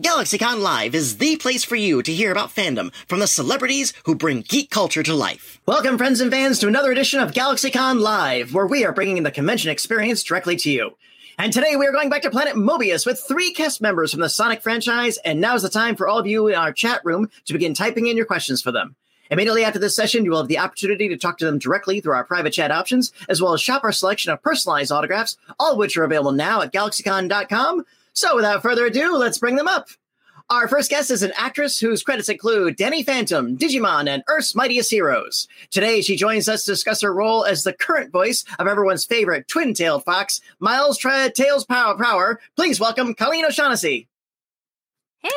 GalaxyCon Live is the place for you to hear about fandom from the celebrities who bring geek culture to life. Welcome, friends and fans, to another edition of GalaxyCon Live, where we are bringing the convention experience directly to you. And today we are going back to Planet Mobius with three cast members from the Sonic franchise, and now's the time for all of you in our chat room to begin typing in your questions for them. Immediately after this session, you will have the opportunity to talk to them directly through our private chat options, as well as shop our selection of personalized autographs, all of which are available now at galaxycon.com. So without further ado, let's bring them up. Our first guest is an actress whose credits include Danny Phantom, Digimon, and Earth's Mightiest Heroes. Today, she joins us to discuss her role as the current voice of everyone's favorite twin-tailed fox, Miles Tre- Tails Prower Prower. Please welcome Colleen O'Shaughnessy. Hey.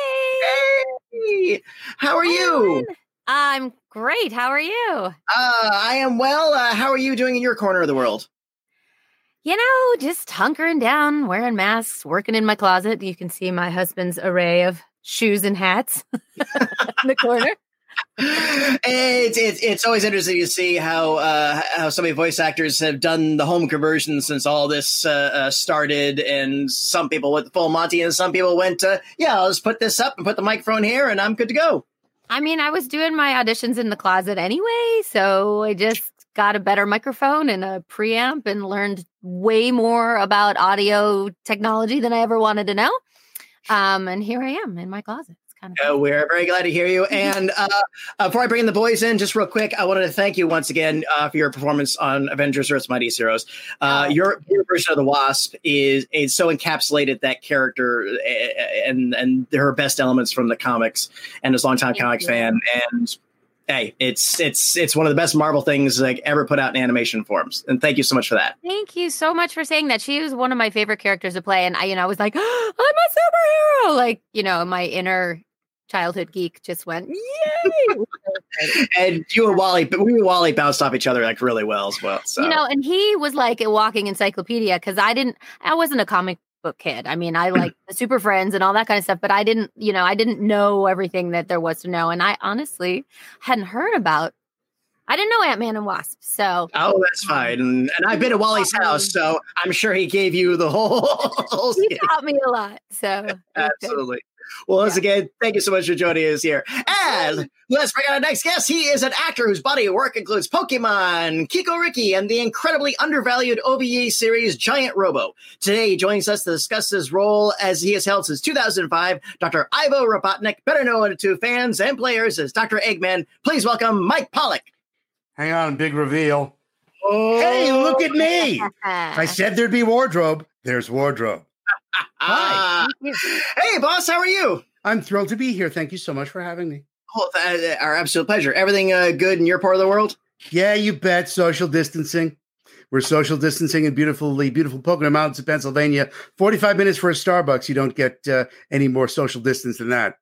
Hey, how are you? I'm great. How are you? Uh, I am well. Uh, how are you doing in your corner of the world? You know, just hunkering down, wearing masks, working in my closet. You can see my husband's array of shoes and hats in the corner. it's, it's it's always interesting to see how uh, how so many voice actors have done the home conversion since all this uh, uh, started, and some people went full Monty, and some people went, uh, yeah, I'll just put this up and put the microphone here, and I'm good to go. I mean, I was doing my auditions in the closet anyway, so I just got a better microphone and a preamp and learned way more about audio technology than I ever wanted to know. Um, and here I am in my closet. It's kind of Uh, we're very glad to hear you. And uh, uh, before I bring the boys in, just real quick, I wanted to thank you once again uh, for your performance on Avengers: Earth's Mightiest Heroes. Uh, Oh. your, your version of the Wasp is is so encapsulated that character uh, and and her best elements from the comics, and as a longtime Thank comics you. fan. And hey, it's it's it's one of the best Marvel things like ever put out in animation forms. And thank you so much for that. Thank you so much for saying that. She was one of my favorite characters to play, and I, you know, I was like, I'm a superhero. Like, you know, my inner childhood geek just went, yay! And you and Wally, but we and Wally bounced off each other like really well as well. So You know, and he was like a walking encyclopedia because I didn't, I wasn't a comic book kid. I mean, I like the Super Friends and all that kind of stuff, but I didn't, you know, I didn't know everything that there was to know, and I honestly hadn't heard about. I didn't know Ant Man and Wasp, so Oh, that's fine. And, and I've been at Wally's house, so I'm sure he gave you the whole. whole he taught me a lot. So it was good. Absolutely. Well, once again, thank you so much for joining us here. And let's bring on our next guest. He is an actor whose body of work includes Pokemon, Kikoriki, and the incredibly undervalued OVA series Giant Robo. Today, he joins us to discuss his role as he has held since 2005, Dr. Ivo Robotnik, better known to fans and players as Dr. Eggman. Please welcome Mike Pollock. Hang on, big reveal. Oh, Hey, look at me. I said there'd be wardrobe. There's wardrobe. Ah. Hey, boss, how are you? I'm thrilled to be here. Thank you so much for having me. Oh, th- our absolute pleasure. Everything uh, good in your part of the world? Yeah, you bet. Social distancing. We're social distancing in beautifully beautiful Pocono Mountains of Pennsylvania. 45 minutes for a Starbucks. You don't get uh, any more social distance than that.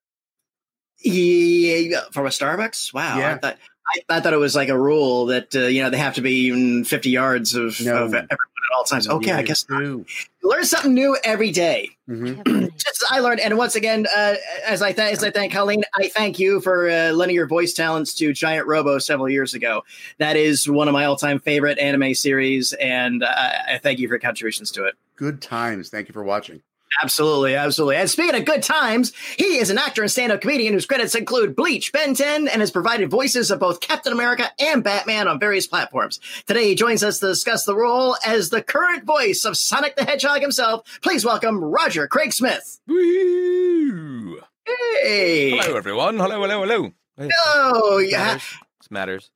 Yeah, from a Starbucks. Wow. Yeah. I thought I, I thought it was like a rule that uh, you know they have to be even fifty yards of, No. of everyone at all times. Okay, I guess you not. do. learn something new every day. Mhm. Just as I learned, and once again, uh, as I th- as I thank Colleen, I thank you for uh, lending your voice talents to Giant Robo several years ago. That is one of my all time favorite anime series, and uh, I thank you for your contributions to it. Good times. Thank you for watching. Absolutely, absolutely. And speaking of good times, he is an actor and stand-up comedian whose credits include Bleach, Ben 10, and has provided voices of both Captain America and Batman on various platforms. Today he joins us to discuss the role as the current voice of Sonic the Hedgehog himself. Please welcome Roger Craig Smith. Woo! Hey. Hello, everyone. Hello, hello, hello. Hey, Oh, yeah. matters. This matters.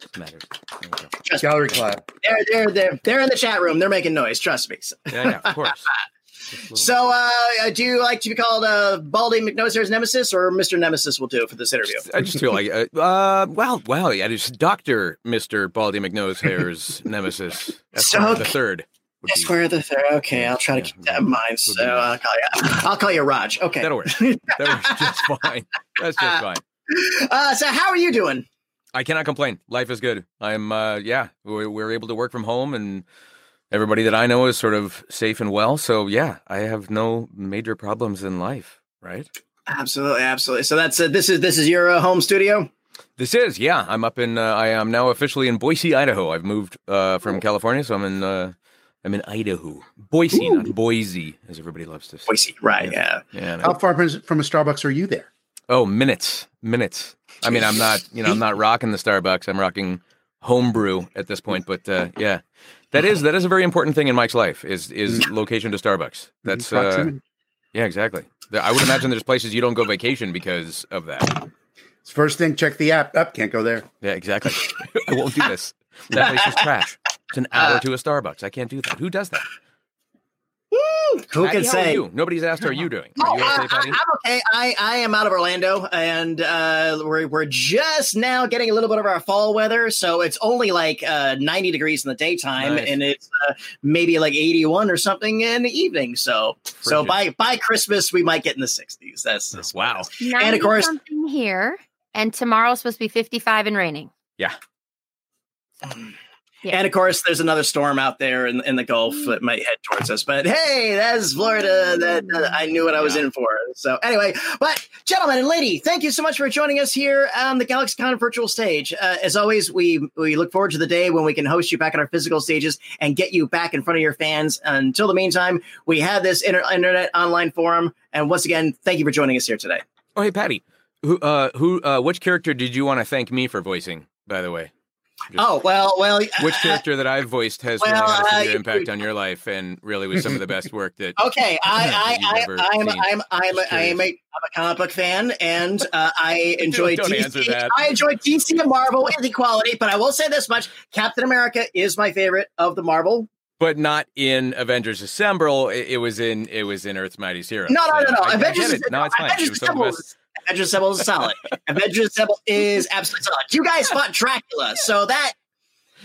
This matters. There we go. Trust Gallery clap. They're, they're, they're, they're in the chat room. They're making noise. Trust me. Yeah, yeah, of course. Just a little- so uh, do you like to be called uh, Baldy McNosehair's Nemesis or Mr. Nemesis will do for this interview? I just feel like, uh, uh, well, well, yeah, it's Doctor Mister Baldy McNosehair's nemesis. Esquire the Okay. third. be- Square the third. Okay, I'll try to Yeah, keep that in mind. So. I'll call you. I'll call you Raj. Okay. That'll work. That works just fine. That's just fine. Uh, so how are you doing? I cannot complain. Life is good. I'm, uh, yeah, we're, we're able to work from home and everybody that I know is sort of safe and well. So, yeah, I have no major problems in life, right? Absolutely, absolutely. So that's uh, this is this is your uh, home studio. This is, yeah. I'm up in, uh, I am now officially in Boise, Idaho. I've moved uh, from California, so I'm in uh, I'm in Idaho, Boise, Ooh. not Boise, as everybody loves to say. Boise, right? Yeah. Yeah. no. How far from from a Starbucks are you there? Oh, minutes, minutes. I mean, I'm not, you know, I'm not rocking the Starbucks. I'm rocking homebrew at this point. But uh, yeah, that is that is a very important thing in Mike's life. Is is location to Starbucks. That's uh, yeah, exactly. I would imagine there's places you don't go vacation because of that. First thing, check the app. Up, can't go there. Yeah, exactly. I won't do this. That place is trash. It's an hour to a Starbucks. I can't do that. Who does that? Who Patty, can say? You? Nobody's asked. How are you doing? Oh, Are you I, okay, Patty? am okay. I, I am out of Orlando, and uh, we're we're just now getting a little bit of our fall weather. So it's only like uh, 90 degrees in the daytime, Nice. and it's uh, maybe like 81 or something in the evening. So so by by Christmas we might get in the 60s. That's, that's what Wow. is. And of course- something here, and tomorrow's supposed to be 55 and raining. Yeah. Yeah. And of course, there's another storm out there in, in the Gulf that might head towards us. But hey, that's Florida. That, that I knew what I was Yeah. in for. So anyway, but gentlemen and lady, thank you so much for joining us here on the GalaxyCon virtual stage. Uh, as always, we we look forward to the day when we can host you back at our physical stages and get you back in front of your fans. Until the meantime, we have this inter- internet online forum. And once again, thank you for joining us here today. Oh, hey, Patty. Who? Uh, who? Uh, which character did you want to thank me for voicing? By the way, Just- Oh well, well. which uh, character that I've voiced has really had a uh, impact on your life, and really was some of the best work that. Okay, I, I, I, I'm. I'm, I'm, Just I am a, I'm a comic book fan, and uh, I enjoy Don't answer DC. that. I enjoy DC and Marvel in equality, but I will say this much: Captain America is my favorite of the Marvel. But not in Avengers Assemble. It, it was in. It was in Earth's Mightiest Heroes. No, no, no, no. I- I Avengers it. No, it's fine. Avengers It was some of the Assemble best- Avengers Assemble is solid. Avengers Assemble is absolutely solid. You guys fought Dracula, so that.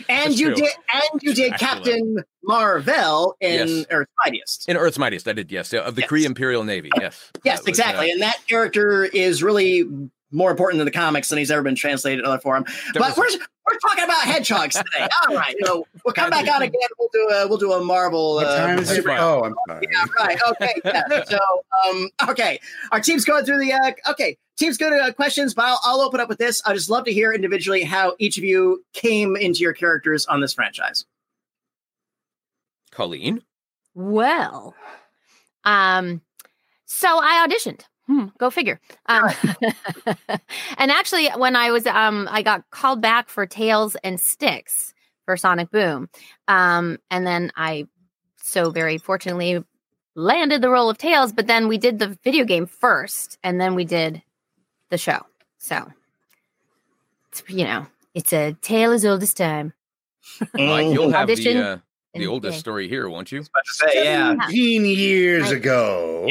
And That's you true. did, and you did Dracula. Captain Marvel in Yes. Earth's Mightiest. In Earth's Mightiest, I did. Yes, of the Yes. Kree Imperial Navy. Yes. Yes, was, exactly. uh, and that character is really more important in the comics than he's ever been translated in other form. that But we're we're talking about hedgehogs today. All right, so we'll come back on again. We'll do a we'll do a Marvel. Uh, time is that's. Oh, I'm sorry. Yeah, right. Okay. Yeah. So, um, okay. Our team's going through the. Uh, okay, team's going to uh, questions, but I'll, I'll open up with this. I just love to hear individually how each of you came into your characters on this franchise. Colleen. Well, um, so I auditioned. Hmm, go figure. Um, and actually, when I was, um, I got called back for Tails and Sticks for Sonic Boom, um, and then I so very fortunately landed the role of Tails. But then we did the video game first, and then we did the show. So, you know, it's a tale as old as time. Like, you'll have Audition the uh, the oldest yeah. story here, won't you? About to say, yeah. 17 years Right. ago.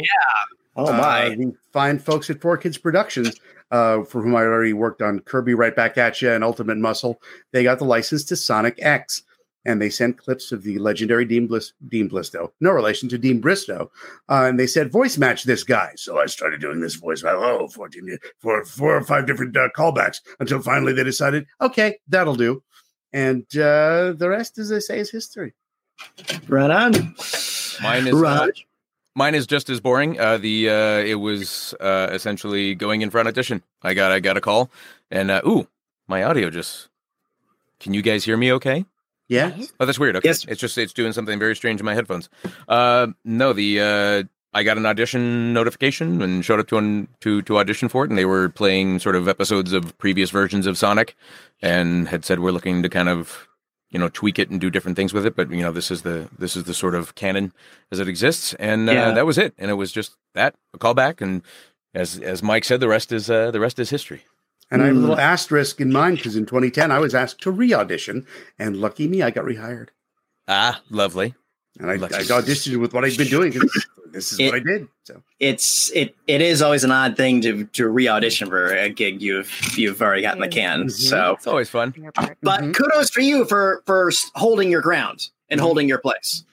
Oh uh, my. the fine folks at Four Kids Productions, uh, for whom I already worked on Kirby Right Back at You and Ultimate Muscle, they got the license to Sonic X. And they sent clips of the legendary Dean, Bliss, Dean Blistow, no relation to Dean Bristow. Uh, and they said, voice match this guy. So I started doing this voice, oh, 14, years- four, four or five different uh, callbacks until finally they decided, okay, that'll do. And uh, the rest, as they say, is history. Right on. Mine is uh, Right. Mine is just as boring. Uh, the uh, it was uh, essentially going in for an audition. I got I got a call, and uh, ooh, my audio just. Can you guys hear me? Okay. Yeah. Oh, that's weird. Okay. Yes. It's just it's doing something very strange in my headphones. Uh, no, the uh, I got an audition notification and showed up to an, to to audition for it, and they were playing sort of episodes of previous versions of Sonic, and had said we're looking to kind of you know tweak it and do different things with it, but you know this is the this is the sort of canon as it exists, and uh, Yeah. that was it, and it was just that a callback, and as as Mike said, the rest is uh, the rest is history. And I have a Hmm. little asterisk in mind because in 2010 I was asked to re-audition, and lucky me, I got rehired. Ah, lovely. And I, I Lucky. auditioned with what I'd been doing. This is It- what I did. So It's it it is always an odd thing to to re-audition for a gig you've you've already got in the can. Mhm. So, It's always fun. Your part. but Mhm. kudos for you for for holding your ground and Mhm. holding your place.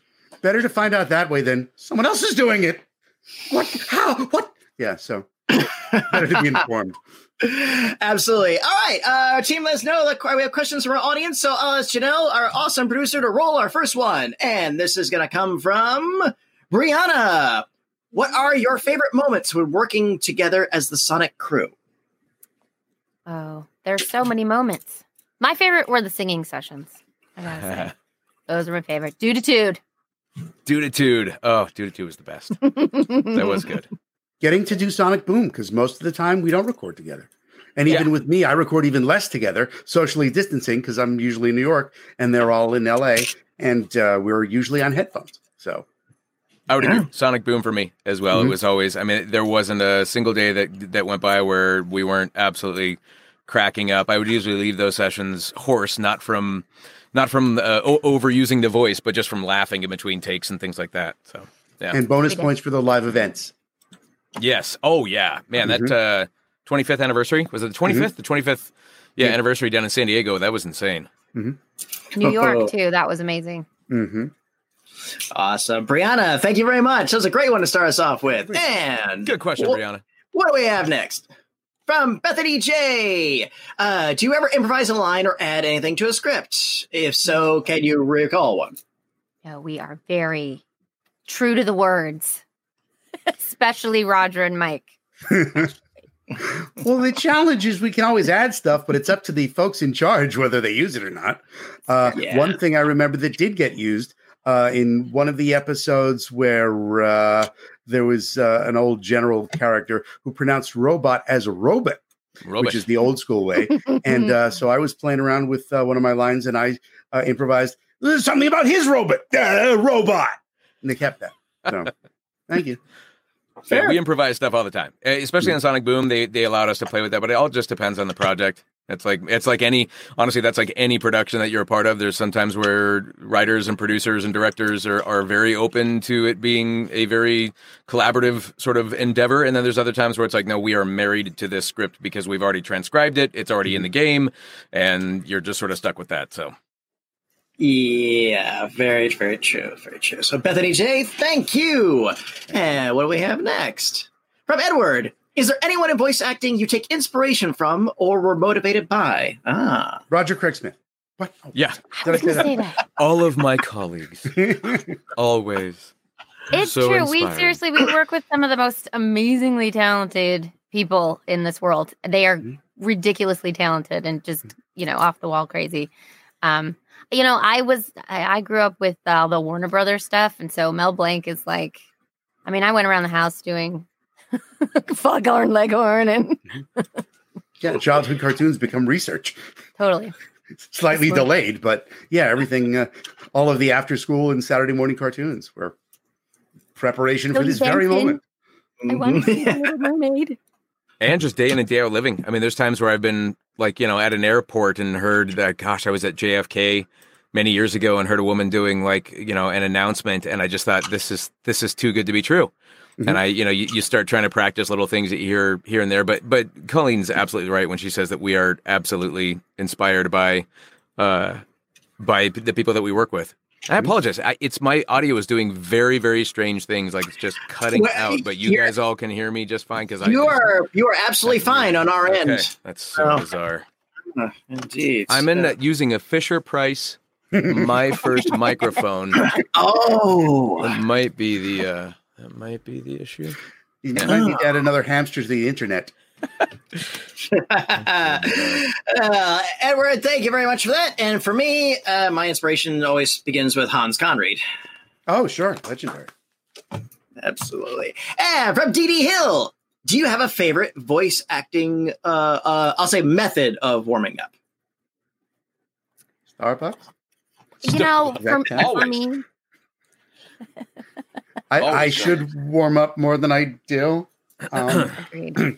better to find out that way than someone else is doing it. What? How? What? Yeah. So better to be informed. Absolutely. All right. Uh, team, let us know. that We have questions from our audience. So I'll ask Janelle, our awesome producer, to roll our first one. And this is going to come from Brianna. What are your favorite moments when working together as the Sonic crew? Oh, there's so many moments. My favorite were the singing sessions. I gotta say. Those are my favorite. Dude to Dude. Duditude. Oh, Duditude was the best. that was good. Getting to do Sonic Boom because most of the time we don't record together. And even Yeah. with me, I record even less together, socially distancing because I'm usually in New York and they're all in LA, and uh, we're usually on headphones. So I would agree. Sonic Boom for me as well. Mhm. It was always. I mean, there wasn't a single day that that went by where we weren't absolutely cracking up. I would usually leave those sessions hoarse, not from not from uh, o- overusing the voice, but just from laughing in between takes and things like that. So yeah. and bonus points for the live events. Yes. Oh yeah, man. Mhm. That uh, 25th anniversary was it the 25th? The 25th. Yeah, Yeah. anniversary down in San Diego. That was insane. New Oh. York too. That was amazing. hmm Awesome. Brianna, thank you very much. That was a great one to start us off with. And Good question, wh- Brianna. What do we have next? From Bethany J. Uh, do you ever improvise a line or add anything to a script? If so, can you recall one? No, we are very true to the words, especially Roger and Mike. well, the challenge is we can always add stuff, but it's up to the folks in charge whether they use it or not. Uh, Yeah. One thing I remember that did get used uh, in one of the episodes where uh, there was uh, an old general character who pronounced robot as a robot, Robot. which is the old school way. and uh, so I was playing around with uh, one of my lines and I uh, improvised something about his robot, uh, robot. And they kept that. So thank you. Yeah, Fair. we improvise stuff all the time, Eh, especially on Sonic Boom. They they allowed us to play with that, but it all just depends on the project. It's like it's like any honestly, that's like any production that you're a part of. There's sometimes where writers and producers and directors are are very open to it being a very collaborative sort of endeavor, and then there's other times where it's like, no, we are married to this script because we've already transcribed it. It's already in the game, and you're just sort of stuck with that. So Yeah, very, very true. Very true. So, Bethany J, thank you. And what do we have next? From Edward. Is there anyone in voice acting you take inspiration from or were motivated by? Ah. Roger Craig Smith. What? Oh, yeah, I was going say that. all of my colleagues always. It's So true. We seriously we work with some of the most amazingly talented people in this world. They are Mhm. ridiculously talented and just you know off the wall crazy. Um, you know, I was I, I grew up with all the Warner Brothers stuff, and so Mel Blanc is like, I mean, I went around the house doing Foghorn Leghorn and yeah, childhood cartoons become research. totally. Slightly delayed, but yeah, everything, uh, all of the after school and Saturday morning cartoons were preparation for this very moment. I wanted to be Mhm. a little mermaid. and just day in and day out living. I mean, there's times where I've been like, you know, at an airport and heard that, gosh, I was at JFK many years ago and heard a woman doing like, you know, an announcement. And I just thought this is, this is too good to be true. Mhm. And I, you know, you, you start trying to practice little things that you hear here and there. But, but Colleen's absolutely right when she says that we are absolutely inspired by, uh, by the people that we work with. I apologize. I, it's my audio is doing very, very strange things. Like it's just cutting Well, out, but you guys all can hear me just fine because I You just- are you are absolutely fine on our Okay, end. That's so Oh. bizarre. Uh, Indeed. I'm in Uh, that using a Fisher Price my first microphone. Oh. That might be the uh that might be the issue. You might need to add another hamster to the internet. Uh, Edward, thank you very much for that. And for me, uh, my inspiration always begins with Hans Conried. Oh, sure. Legendary. Absolutely. And from DD Hill, do you have a favorite voice acting, uh, uh, I'll say, method of warming up? Starbucks? You know, Is for, for me, I, I should warm up more than I do. Um,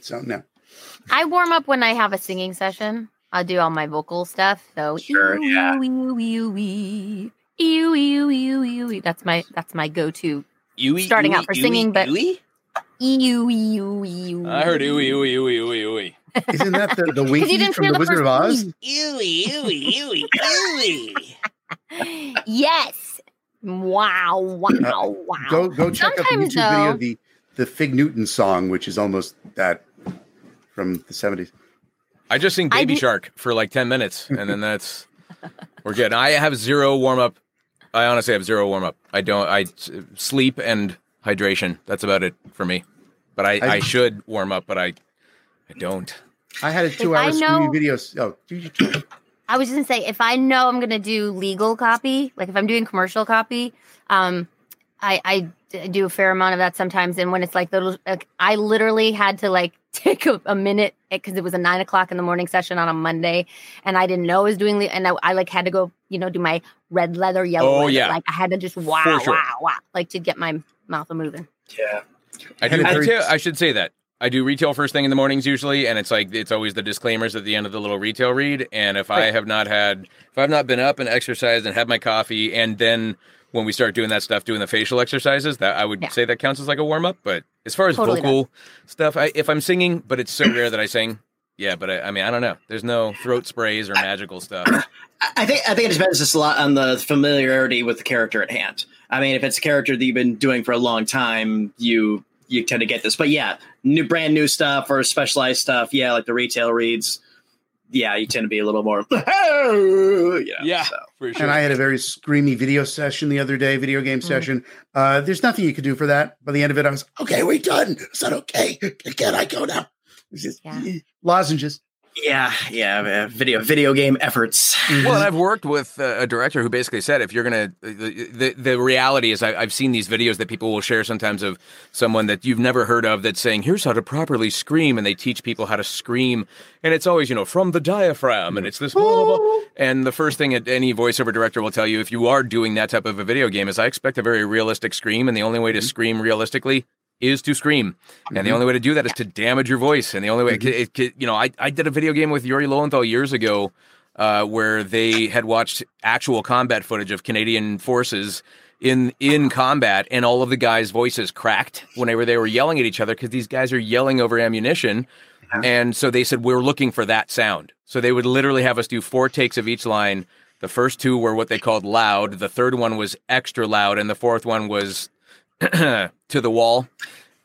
so, no. I warm up when I have a singing session. I do all my vocal stuff. So sure, yeah. ew, ew, ew. That's my that's my go to starting out for singing, but ew, ew, ew. I heard ew, ew, ew, ew, ew. Isn't that the, the Winkie from The Wizard of Oz? Ew, ew, ew, ew. yes. Wow, wow, wow. Uh, go go check Sometimes, out the YouTube though, video of the the Fig Newton song, which is almost that from the 70s. I just sing Baby do- Shark for like ten minutes and then that's we're good. I have zero warm up. I honestly have zero warm up. I don't I sleep and hydration. That's about it for me. But I, I, I- should warm up, but I I don't. I had a two I hour know- screaming video. Oh, do you try? I was just gonna say, if I know I'm gonna do legal copy, like if I'm doing commercial copy, um, I, I d- do a fair amount of that sometimes. And when it's like the, like, I literally had to like take a, a minute eh, because it was a nine o'clock in the morning session on a Monday, and I didn't know I was doing the, and I, I like had to go, you know, do my red leather, yellow. Oh, leather. yeah. like I had to just wow, sure. wow, wow, like to get my mouth moving. Yeah. I do retail. I should say that I do retail first thing in the mornings usually, and it's like it's always the disclaimers at the end of the little retail read. And if I have not had, if I've not been up and exercised and had my coffee, and then when we start doing that stuff, doing the facial exercises, that I would Yeah. say that counts as like a warm up. But as far as Totally vocal stuff, I, if I'm singing, but it's so rare that I sing. Yeah, but I, I mean, I don't know. There's no throat sprays or magical stuff. I- I think I think it depends just a lot on the familiarity with the character at hand. I mean, if it's a character that you've been doing for a long time, you you tend to get this. But yeah, new brand new stuff or specialized stuff, yeah, like the retail reads, yeah, you tend to be a little more. you know, Yeah, so. for sure. And I had a very screamy video session the other day, video game session. Uh, there's nothing you could do for that. By the end of it, I was okay. We're done. Is that okay? Can I go now? It's just Yeah. eh, lozenges. Yeah, yeah, uh, video video game efforts. Well, I've worked with uh, a director who basically said if you're gonna, the the, the reality is I, I've seen these videos that people will share sometimes of someone that you've never heard of that's saying here's how to properly scream, and they teach people how to scream, and it's always you know from the diaphragm, and it's this blah, blah, blah. and the first thing that any voiceover director will tell you if you are doing that type of a video game is I expect a very realistic scream, and the only way to scream realistically is to scream. And the mm-hmm. only way to do that is to damage your voice. And the only way, mm-hmm. it, it, it- you know, I, I did a video game with Yuri Lowenthal years ago uh, where they had watched actual combat footage of Canadian forces in in combat, and all of the guys' voices cracked whenever they were yelling at each other because these guys are yelling over ammunition. Uh-huh. And so they said we're looking for that sound. So they would literally have us do four takes of each line. The first two were what they called loud. The third one was extra loud, and the fourth one was to the wall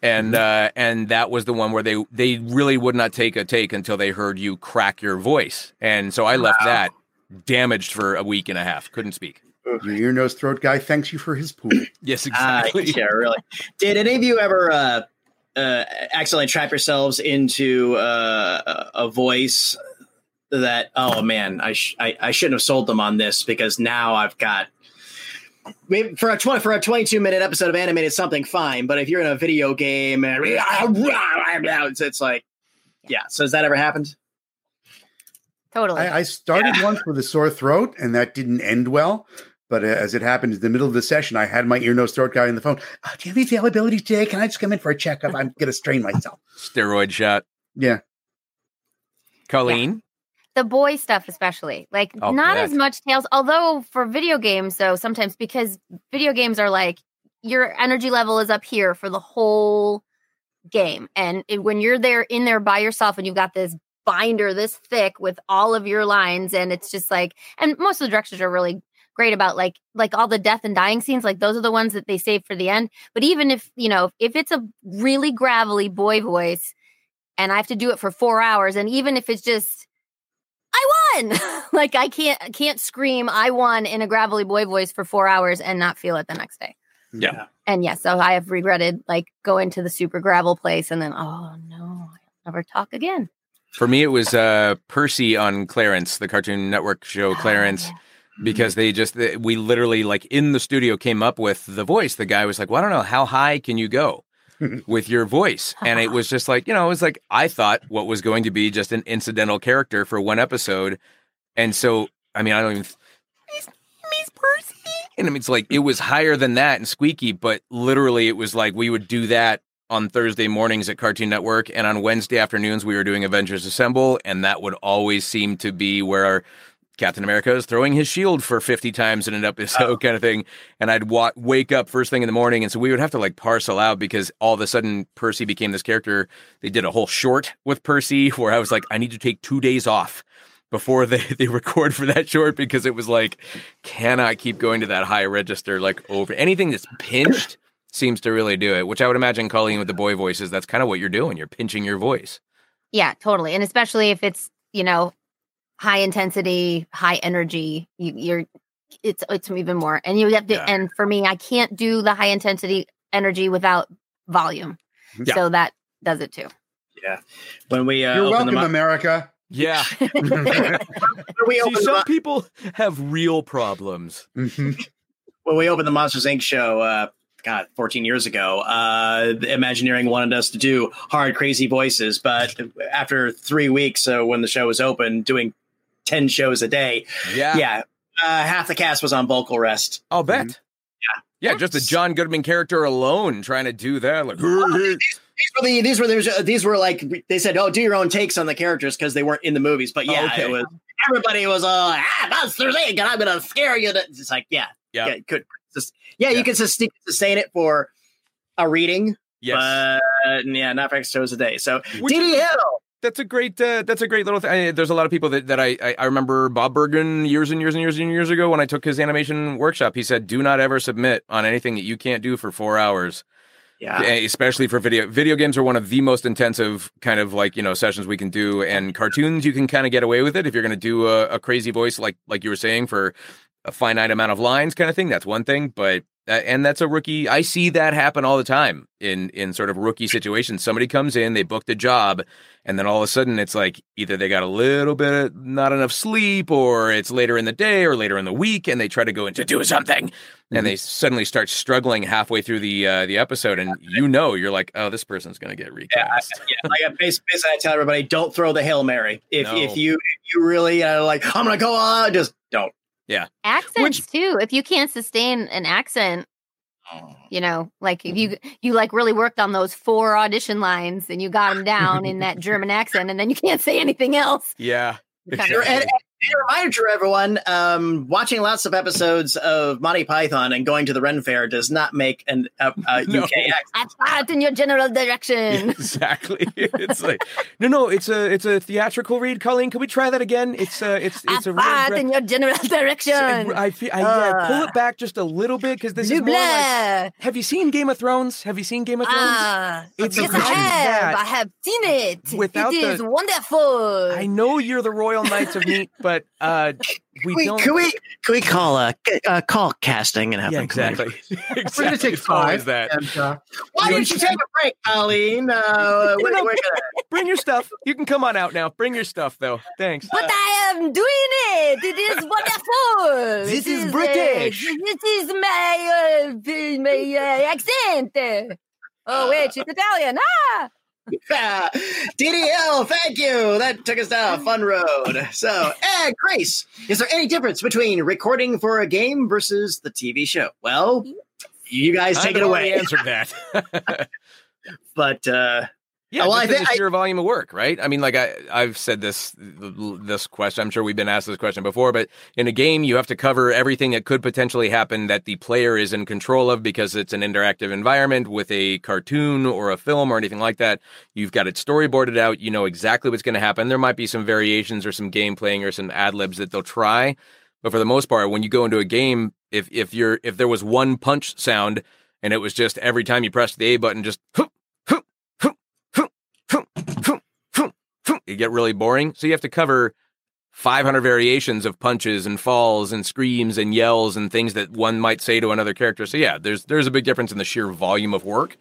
and uh, and that was the one where they they really would not take a take until they heard you crack your voice, and so I left that damaged for a week and a half, couldn't speak. Your ear, nose, throat guy thanks you for his pool. Yes, Ah, exactly. yeah, really. Did any of you ever uh, uh, accidentally trap yourselves into uh, a a voice that? Oh man, I, sh- I I shouldn't have sold them on this because now I've got. Maybe for a twenty for a twenty two minute episode of animated something fine, but if you're in a video game it's, it's like, yeah. So has that ever happened? Totally. I, I started once with a sore throat, and that didn't end well. But uh, as it happened in the middle of the session, I had my ear, nose, throat guy on the phone. Oh, do you have any availability today? Can I just come in for a checkup? I'm going to strain myself. Steroid shot. Yeah. Colleen, the boy stuff especially like I'll not as much tales although for video games though sometimes because video games are like your energy level is up here for the whole game and it, when you're there in there by yourself and you've got this binder this thick with all of your lines and it's just like and most of the directors are really great about like like all the death and dying scenes like those are the ones that they save for the end. But even if you know if it's a really gravelly boy voice and i have to do it for four hours and even if it's just won. like I can't can't scream I won in a gravelly boy voice for 4 hours and not feel it the next day. Yeah. And yes, so I have regretted like going to the super gravel place and then oh no, I'll never talk again. for me, it was uh, Percy on Clarence, the Cartoon Network show Clarence. Oh, because they just they, we literally like in the studio came up with the voice the guy was like well i don't know how high can you go with your voice. And it was just like you know it was like i thought what was going to be just an incidental character for one episode. And so i mean i don't even Miss, Miss Percy. and I mean, it's like it was higher than that and squeaky but literally it was like we would do that on Thursday mornings at Cartoon Network, and on Wednesday afternoons we were doing Avengers Assemble, and that would always seem to be where our Captain America is throwing his shield for 50 times in an episode kind of thing. And I'd wa- wake up first thing in the morning. And so we would have to like parcel out because all of a sudden Percy became this character. They did a whole short with Percy where I was like, I need to take two days off before they, they record for that short because it was like, cannot keep going to that high register like over anything that's pinched seems to really do it, which I would imagine Colleen with the boy voices, that's kind of what you're doing. You're pinching your voice. Yeah, totally. And especially if it's, you know, high intensity, high energy, you, you're it's it's even more. And you have to Yeah. and for me, I can't do the high intensity energy without volume. Yeah. So that does it too. Yeah. When we uh, You're welcome, up, America. Yeah. we See, open some up, people have real problems. Mhm. when we opened the Monsters Inc. show, uh, God, 14 years ago, uh, Imagineering wanted us to do hard, crazy voices. But after three weeks, so when the show was open, doing 10 shows a day, Yeah. yeah, uh, half the cast was on vocal rest. I'll bet. Mhm. Yeah, just the John Goodman character alone trying to do that. Like, These were the, these were the, these were like they said, oh, do your own takes on the characters because they weren't in the movies. But yeah, Oh, okay. it was everybody was all ah, Monsters Inc. and I'm gonna scare you. to-" It's like yeah, Yeah. yeah, could just yeah, Yeah. you can sustain, sustain it for a reading, yes. but yeah, not for X shows a day. So Which- DD Hill, That's a great. Uh, that's a great little thing. There's a lot of people that, that I, I I remember Bob Bergen years and years and years and years ago when I took his animation workshop. He said, "Do not ever submit on anything that you can't do for four hours, yeah, especially for video. Video games are one of the most intensive kind of like you know sessions we can do. And cartoons, you can kind of get away with it if you're going to do a, a crazy voice like like you were saying for a finite amount of lines kind of thing. That's one thing, but." Uh, and that's a rookie. I see that happen all the time in in sort of rookie situations. Somebody comes in, they booked a job, and then all of a sudden it's like either they got a little bit of not enough sleep or it's later in the day or later in the week and they try to go in to do something and they suddenly start struggling halfway through the uh, the episode and you know you're like oh this person's going to get recast yeah. Like I basically, basically, I tell everybody, don't throw the hail mary. If No. if you if you really uh, like, I'm gonna go on, just don't. Accents too. If you can't sustain an accent, oh. you know, like if you mm-hmm. you like really worked on those four audition lines and you got them down in that German accent, and then you can't say anything else. yeah kinda- And, and, and a reminder to everyone: um, watching lots of episodes of Monty Python and going to the Ren Fair does not make an a, a No. UK accent. I thought in your general direction. exactly it's like no no it's a it's a theatrical read colleen can we try that again it's uh it's it's a real thought in your general direction. I feel I, yeah, pull Uh. it back just a little bit because this is more like blah. have you seen Game of Thrones have you seen Game of Thrones Ah, It's yes, I have. I have seen it. Without it is the- wonderful. I know you're the Royal Knights of Meat, but uh, we we, don't. can we can we call a uh call casting and have yeah, them come in? exactly. exactly. We're gonna take five. that. And, uh, Why You didn't you take a break, Colleen? Uh, we're, we're gonna, Bring your stuff. You can come on out now. Bring your stuff, though. Thanks. But I am doing it. It is wonderful. This It is uh, British. this is my uh, my uh, accent. Oh wait, she's Italian. Ah, yeah. DDL, thank you. That took us down a fun road. So, eh, Grace, is there any difference between recording for a game versus the TV show? Well, you guys take I've it away. Answered that. But uh, yeah, Well, I think thi- in the volume of work, right? I mean, like I, I've said this, this question. I'm sure we've been asked this question before, but in a game, you have to cover everything that could potentially happen that the player is in control of because it's an interactive environment with a cartoon or a film or anything like that. You've got it storyboarded out. You know exactly what's going to happen. There might be some variations or some game playing or some ad libs that they'll try, but for the most part, when you go into a game, if if you're if there was one punch sound and it was just every time you press the A button, just it get really boring. So you have to cover 500 variations of punches and falls and screams and yells and things that one might say to another character. So yeah, there's there's a big difference in the sheer volume of work.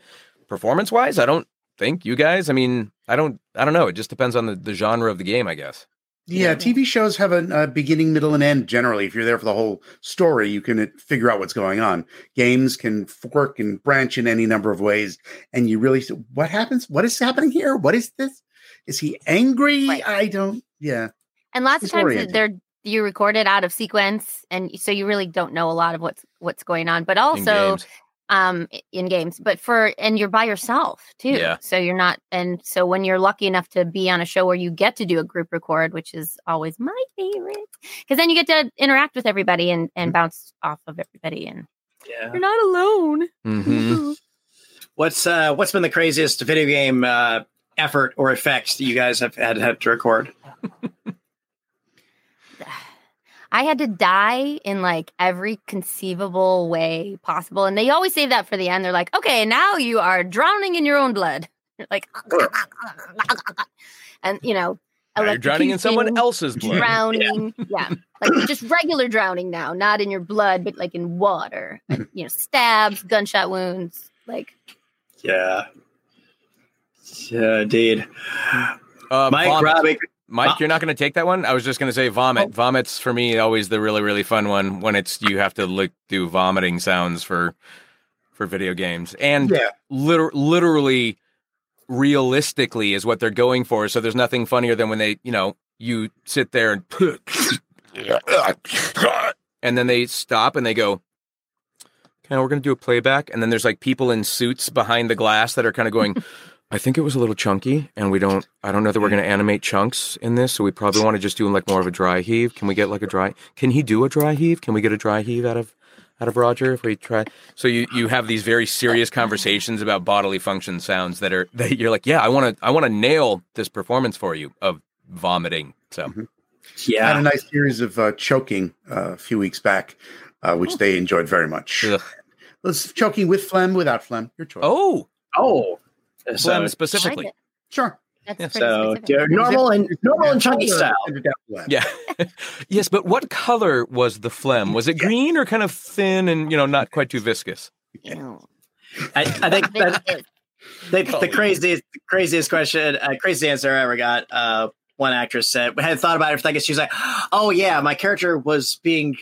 Performance wise, I don't think you guys. I mean, I don't I don't know. It just depends on the, the genre of the game, I guess. Yeah, TV shows have a, a beginning, middle, and end. Generally, if you're there for the whole story, you can uh, figure out what's going on. Games can fork and branch in any number of ways, and you really what happens? What is happening here? What is this? Is he angry? Right. I don't. Yeah, and lots of times oriented. they're you record it out of sequence, and so you really don't know a lot of what's what's going on. But also, games. Um in games but for and you're by yourself too Yeah. so you're not and so when you're lucky enough to be on a show where you get to do a group record which is always my favorite because then you get to interact with everybody and and bounce off of everybody and yeah. you're not alone Mhm. What's uh, what's been the craziest video game uh, effort or effects that you guys have had, had to record? I had to die in like every conceivable way possible. And they always save that for the end. They're like, okay, now you are drowning in your own blood. You're like, and you know, you're drowning in someone else's blood. Drowning. Yeah. Like just regular drowning now, not in your blood, but like in water. And, you know, stabs, gunshot wounds. Like, Yeah. Yeah, indeed. Uh, Mike vomit. Mike, you're not going to take that one. I was just going to say vomit. Oh. Vomits for me always the really really fun one when it's you have to like do vomiting sounds for for video games, and Yeah. liter- literally, realistically, is what they're going for. So there's nothing funnier than when they, you know, you sit there and and then they stop and they go. Okay, we're gonna do a playback, and then there's like people in suits behind the glass that are kind of going. I think it was a little chunky, and we don't. I don't know that we're going to animate chunks in this, so we probably want to just do like more of a dry heave. Can we get like a dry? Can he do a dry heave? Can we get a dry heave out of out of Roger if we try? So you you have these very serious conversations about bodily function sounds that are that you're like, yeah, I want to I want to nail this performance for you of vomiting. So I had a nice series of uh, choking uh, a few weeks back, uh, which they enjoyed very much. Ugh. Let's choking with phlegm, without phlegm. Your choice. oh, Oh. Phlegm So, I like specifically. it. sure. That's Yeah. pretty so yeah, normal and normal and chunky style. Yeah. Yeah. yes, but what color was the phlegm? Was it green or kind of thin and you know not quite too viscous? Ew. I, I think that Viscous. the, the craziest craziest question, uh, craziest answer I ever got. Uh, one actress said, "We had thought about it for seconds." She's like, "Oh yeah, my character was being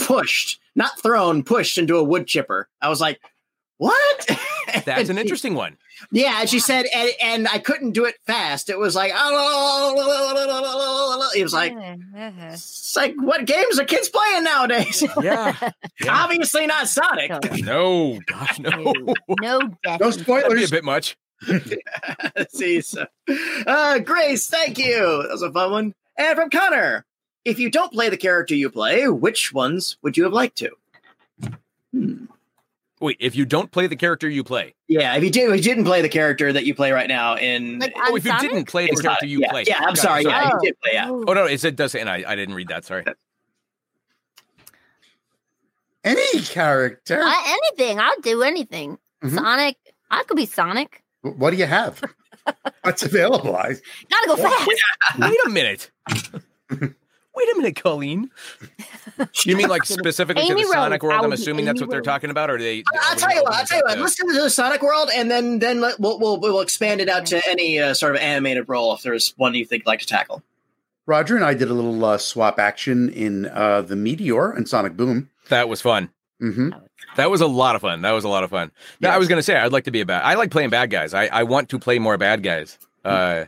pushed, not thrown, pushed into a wood chipper." I was like, "What?" That's an interesting one. Yeah, and she said, and, and I couldn't do it fast. It was like, oh, it was like, Uh-huh. it's like, what games are kids playing nowadays? Yeah. yeah. Obviously not Sonic. No, gosh, no. no, no death. No in- That'd be a bit much. See, so, uh, Grace, thank you. That was a fun one. And from Connor, if you don't play the character you play, which ones would you have liked to? Hmm. Wait, if you don't play the character you play, Yeah, if you did, if you didn't play the character that you play right now in, Like, oh, on if you Sonic? didn't play the in character Sonic, you yeah, play, yeah, I'm Got it, sorry, yeah, Oh. did play, yeah. Oh. Oh no, it, it does say, and I, I didn't read that. Sorry. Any character. I, anything. I'll do anything. Mhm. Sonic. I could be Sonic. what do you have? What's available? I, Gotta go fast. Wait a minute. Wait a minute, Colleen. You mean like specifically to Amy the Sonic World? I I'm would be assuming that's Amy what they're Rose. talking about, or are they? I'll tell you what. I'll tell you what. to- Listen to the Sonic World, and then then let, we'll, we'll we'll expand it out to any uh, sort of animated role if there's one you think you'd like to tackle. Roger and I did a little uh, swap action in uh, the Meteor and Sonic Boom. That was fun. hmm That was a lot of fun. That was a lot of fun. Now, I was going to say I'd like to be a bad. I like playing bad guys. I, I want to play more bad guys. Uh,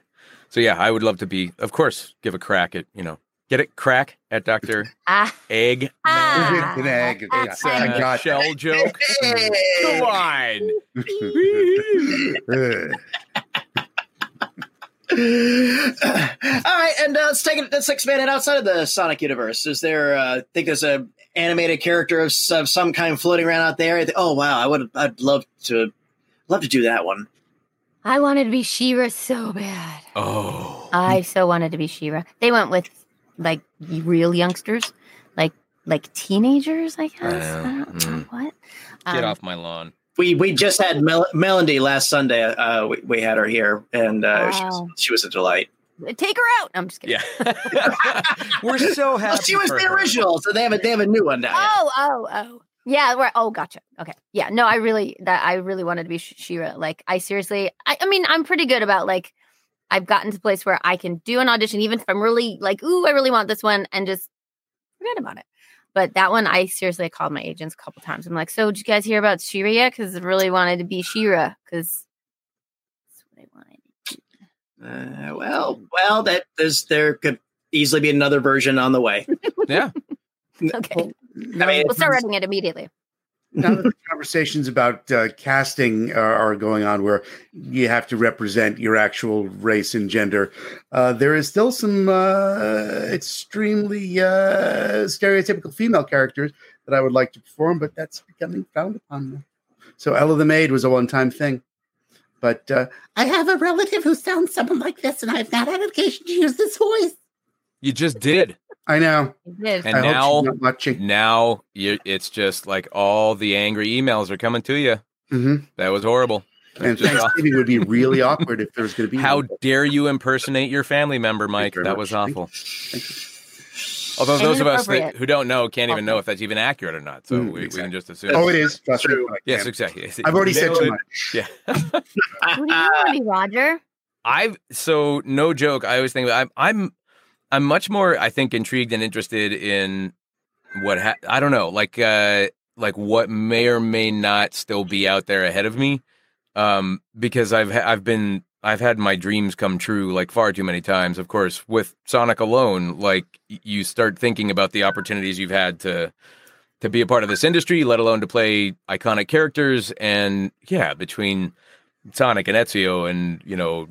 so yeah, I would love to be. Of course, give a crack at you know get it crack at Doctor Ah, Egg. Ah. An egg. It's I a got shell joke. Come on. All right, and uh, let's take it. Let's expand it outside of the Sonic universe. Is there? Uh, think there's a animated character of, of some kind floating around out there? I think- Oh wow, I would. I'd love to. Love to do that one. I wanted to be She-Ra so bad. Oh. I so wanted to be She-Ra. They went with like real youngsters, like like teenagers. I guess. know. I don't know Mm. what. Get Um, off my lawn. We we just had Mel- Melendy last Sunday. Uh, we, we had her here, and uh, she, was, she was a delight. Take her out. I'm just kidding. Yeah. We're so happy. Well, she was for the her. original, so they have a they have a new one now. Oh, oh, oh. Yeah, right. Oh, gotcha. Okay. Yeah. No, I really that I really wanted to be She-Ra. Like, I seriously, I, I mean, I'm pretty good about like, I've gotten to a place where I can do an audition, even if I'm really like, ooh, I really want this one, and just forget about it. But that one, I seriously called my agents a couple times. I'm like, so did you guys hear about She-Ra yet? Because I really wanted to be She-Ra because that's what I wanted. Uh, well, well, that there's there could easily be another version on the way. Yeah. Okay, Now, I mean, we'll start writing it immediately. Now that the conversations about uh, casting are, are going on where you have to represent your actual race and gender, uh, there is still some uh, extremely uh, stereotypical female characters that I would like to perform, but that's becoming frowned upon now. So Ella the Maid was a one-time thing. But uh, I have a relative who sounds something like this, and I've not had occasion to use this voice. You just did. I know. It. And I hope now- she's not watching. Now you, it's just like all the angry emails are coming to you. hmm That was horrible. And Just- Thanksgiving would be really awkward if there was going to be. How one. dare you impersonate your family member, Mike? That much. was Thank awful. Although those of us that, who don't know can't even know if that's even accurate or not. So Mm, we, we can just assume. Oh, it is. Trust. True. Yes, exactly. I've already said too much. Yeah. Who do you want to be, Roger? I've so no joke. I always think I'm I'm I'm much more I think intrigued and interested in what ha- I don't know like uh like what may or may not still be out there ahead of me um because i've ha- i've been i've had my dreams come true like far too many times. Of course with sonic alone like you start thinking about the opportunities you've had to to be a part of this industry let alone to play iconic characters. And yeah between sonic and ezio and you know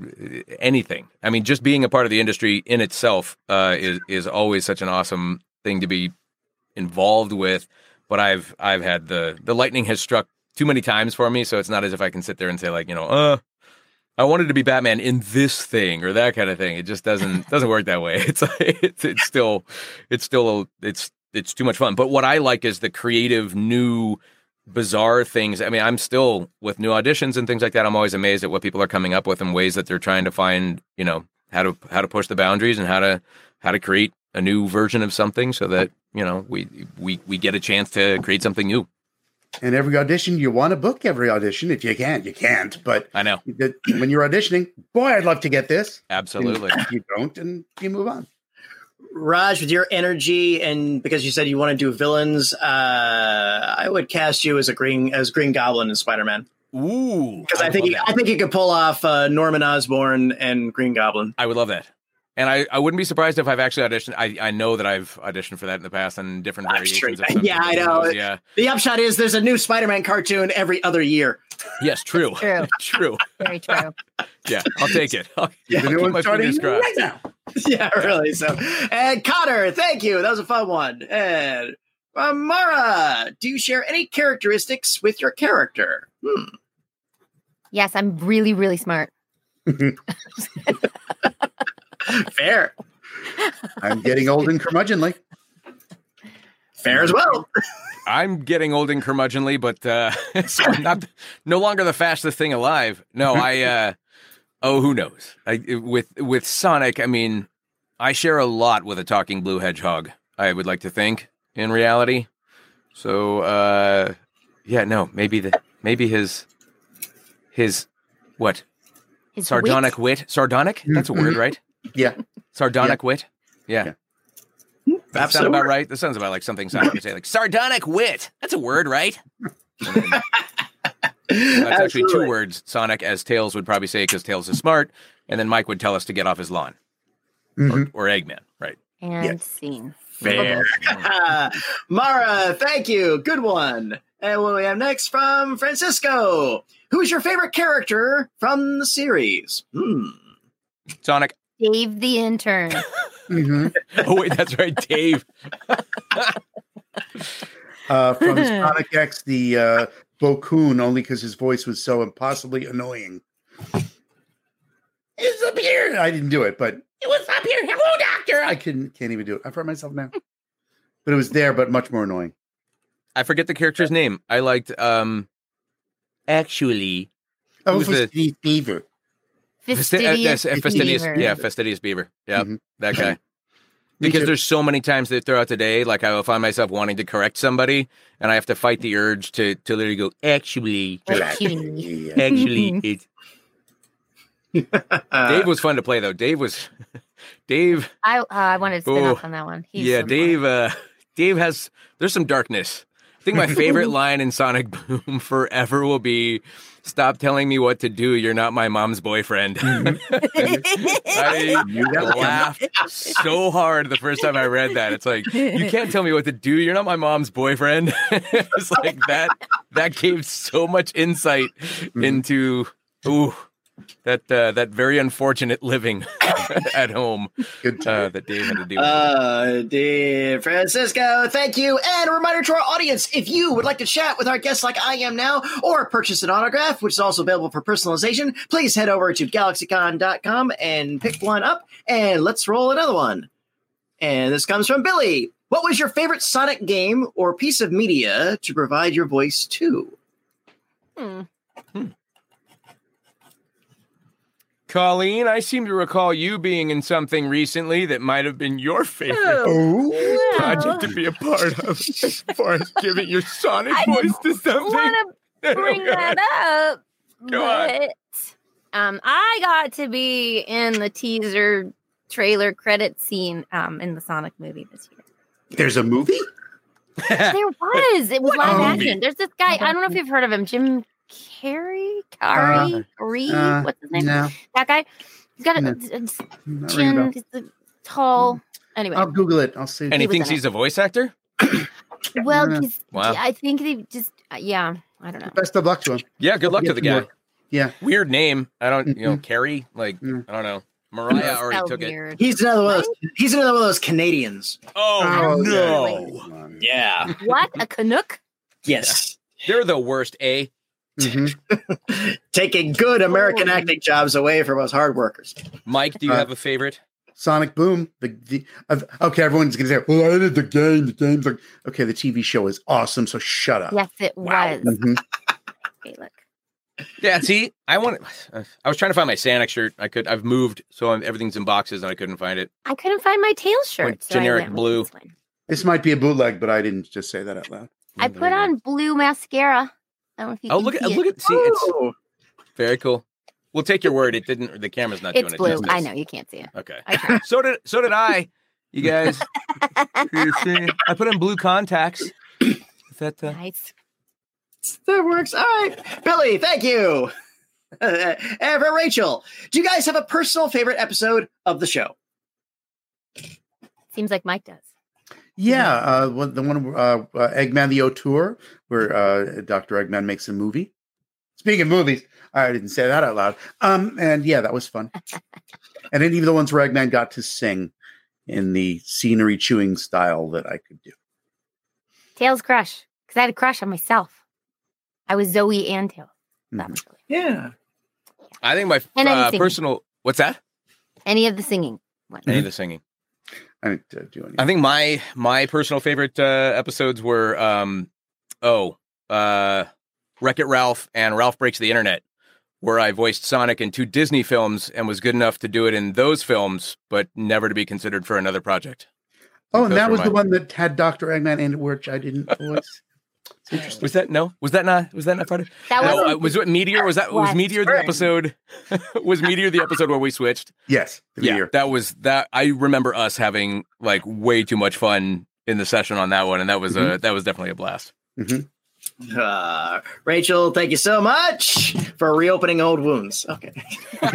anything i mean just being a part of the industry in itself uh is is always such an awesome thing to be involved with but I've I've had the the lightning has struck too many times for me, so it's not as if I can sit there and say like you know, uh, I wanted to be Batman in this thing or that kind of thing. It just doesn't doesn't work that way. It's it's it's still it's still a, it's it's too much fun. But what I like is the creative new bizarre things. I mean, I'm still with new auditions and things like that. I'm always amazed at what people are coming up with and ways that they're trying to find, you know, how to how to push the boundaries and how to how to create a new version of something so that you know we we we get a chance to create something new. And every audition, you want to book every audition. If you can't, you can't. But I know that when you're auditioning, boy, I'd love to get this. absolutely. And you don't, and you move on. Raj, with your energy and because you said you want to do villains, uh, I would cast you as a green as Green Goblin in Spider Man Ooh, because I, think you, I think you could pull off uh, Norman Osborn and Green Goblin. I would love that. And I, I wouldn't be surprised if I've actually auditioned. I, I know that I've auditioned for that in the past and different I'm variations. sure- of something. yeah, I know. Yeah. The upshot is there's a new Spider Man cartoon every other year. Yes, true. True. true. Very true. Yeah, I'll take it. I'll, The I'll new one's starting right now. yeah, really. So, and Connor, thank you. That was a fun one. And uh, Mara, do you share any characteristics with your character? Hmm. Yes, I'm really, really smart. Fair, I'm getting old and curmudgeonly. fair as well. I'm getting old and curmudgeonly, but uh, so not no longer the fastest thing alive. No, I. Uh, oh, who knows? I, with with Sonic, I mean, I share a lot with a talking blue hedgehog. I would like to think in reality. So, uh, yeah, no, maybe the maybe his his what His sardonic wit, sardonic. That's a word, right? Yeah. Sardonic wit. Yeah. Yeah. That sound Absolutely. about right? That sounds about like something Sonic would say, like sardonic wit. That's a word, right? That's actually two words. Sonic, as Tails would probably say, because Tails is smart, and then Mike would tell us to get off his lawn, Mhm. or Eggman, right? And Yeah. scene. Fair. Mara, thank you. Good one. And what do we have next from Francisco? Who's your favorite character from the series? Hmm. Sonic. Dave the intern. Mhm. Oh wait, that's right, Dave. Uh, from his Sonic X, the uh, Bokkun, only because his voice was so impossibly annoying. It's up here. I didn't do it, but it was up here. Hello, doctor. I couldn't, can't even do it. I've hurt myself now. But it was there, but much more annoying. I forget the character's name. I liked. um Actually, Oh, Who's the- Steve Beaver. Fasti- uh, Fastidious. yes, uh, fastidious, Beaver. yeah, fastidious Beaver. Yeah, Mhm. that guy. Because there's so many times that throughout the day, like I will find myself wanting to correct somebody, and I have to fight the urge to to literally go. Actually, Actually. actually, it. Dave was fun to play though. Dave was, Dave. I uh, I wanted to spin Oh, off on that one. He's yeah, so Dave. Uh, Dave has. There's some darkness. I think my favorite line in Sonic Boom forever will be, "Stop telling me what to do. You're not my mom's boyfriend." I You got it. laughed so hard the first time I read that. It's like you can't tell me what to do. You're not my mom's boyfriend. it's like that. That gave so much insight into ooh that uh, that very unfortunate living at home Good uh, time. that Dave had to deal with. Uh, Dave Francisco, thank you. And a reminder to our audience if you would like to chat with our guests like I am now, or purchase an autograph, which is also available for personalization, please head over to galaxycon.com and pick one up, and let's roll another one. And this comes from Billy. What was your favorite Sonic game or piece of media to provide your voice to? Hmm. Colleen, I seem to recall you being in something recently that might have been your favorite Oh, project to be a part of, as far as giving your Sonic I voice to something. I want to bring Go that up. Go on. but um, I got to be in the teaser trailer credit scene um, in the Sonic movie this year. there's a movie? There was. It was live movie? action. There's this guy. I don't know if you've heard of him, Jim Carrey. Carrey. Carrey. Uh, What's his name? No, That guy. He's got a, No. a- a not ringing a chin. He's a tall. Anyway, I'll Google it. I'll see. And he was thinks in it. he's a voice actor. well, Yeah. Wow. I think they just. uh, Yeah, I don't know. Best of luck to him. Yeah, good luck Yeah, to the guy. more. Yeah. Weird name. I don't, you know, Mhm. Carrie. Like Mm. I don't know. Mariah already Spelled took it. He's another one of those. He's another one of those Canadians. Oh, Oh, no! Yeah. What a Canuck? Yes. They're the worst. A. Mhm. Taking good American Oh. acting jobs away from us hard workers. Mike, do you Uh, have a favorite? Sonic Boom. The, the uh, okay, everyone's gonna say, "Well, I did the game. The game's like okay. The TV show is awesome. So shut up." Yes, it Wow. was. Mhm. Okay, look. Yeah. See, I want. I was trying to find my Sonic shirt. I could. I've moved, so I'm, everything's in boxes, and I couldn't find it. I couldn't find my tail shirt. so generic blue. this. This might be a bootleg, but I didn't just say that out loud. I put on blue mascara. I don't know if you Oh, can look at see look it. at. See, it's Ooh. very cool. We'll take your word. It didn't. The camera's not It's doing it. blue. justice. I know you can't see it. Okay. So did so did I. You guys. I put in blue contacts. Is that uh, nice. That works. All right. Billy, thank you. and for Rachel, do you guys have a personal favorite episode of the show? Seems like Mike does. Yeah, uh, what- the one uh, uh, Eggman the Auteur, where uh, Doctor Eggman makes a movie. Speaking of movies, I didn't say that out loud. Um, and yeah, that was fun. and then even the ones where Eggman got to sing in the scenery chewing style that I could do. Tails crush. Because I had a crush on myself. I was Zoe and Tails. That Mhm. Yeah. I think my uh, personal. What's that? any of the singing. ones. Any of the singing. I didn't uh, do any. I think my my personal favorite uh, episodes were um oh uh Wreck It Ralph and Ralph Breaks the Internet, where I voiced Sonic in two Disney films and was good enough to do it in those films, but never to be considered for another project. oh, and that was the one that had Doctor Eggman in it, which I didn't voice. It's interesting. Was that no? Was that not? Was that not part of? That no, was uh, was it Meteor? Was that was What? Meteor the episode? was Meteor the episode where we switched? Yes, the yeah, year. that was that. I remember us having like way too much fun in the session on that one, and that was uh that was definitely a blast. Uh, Rachel, thank you so much for reopening old wounds. Okay.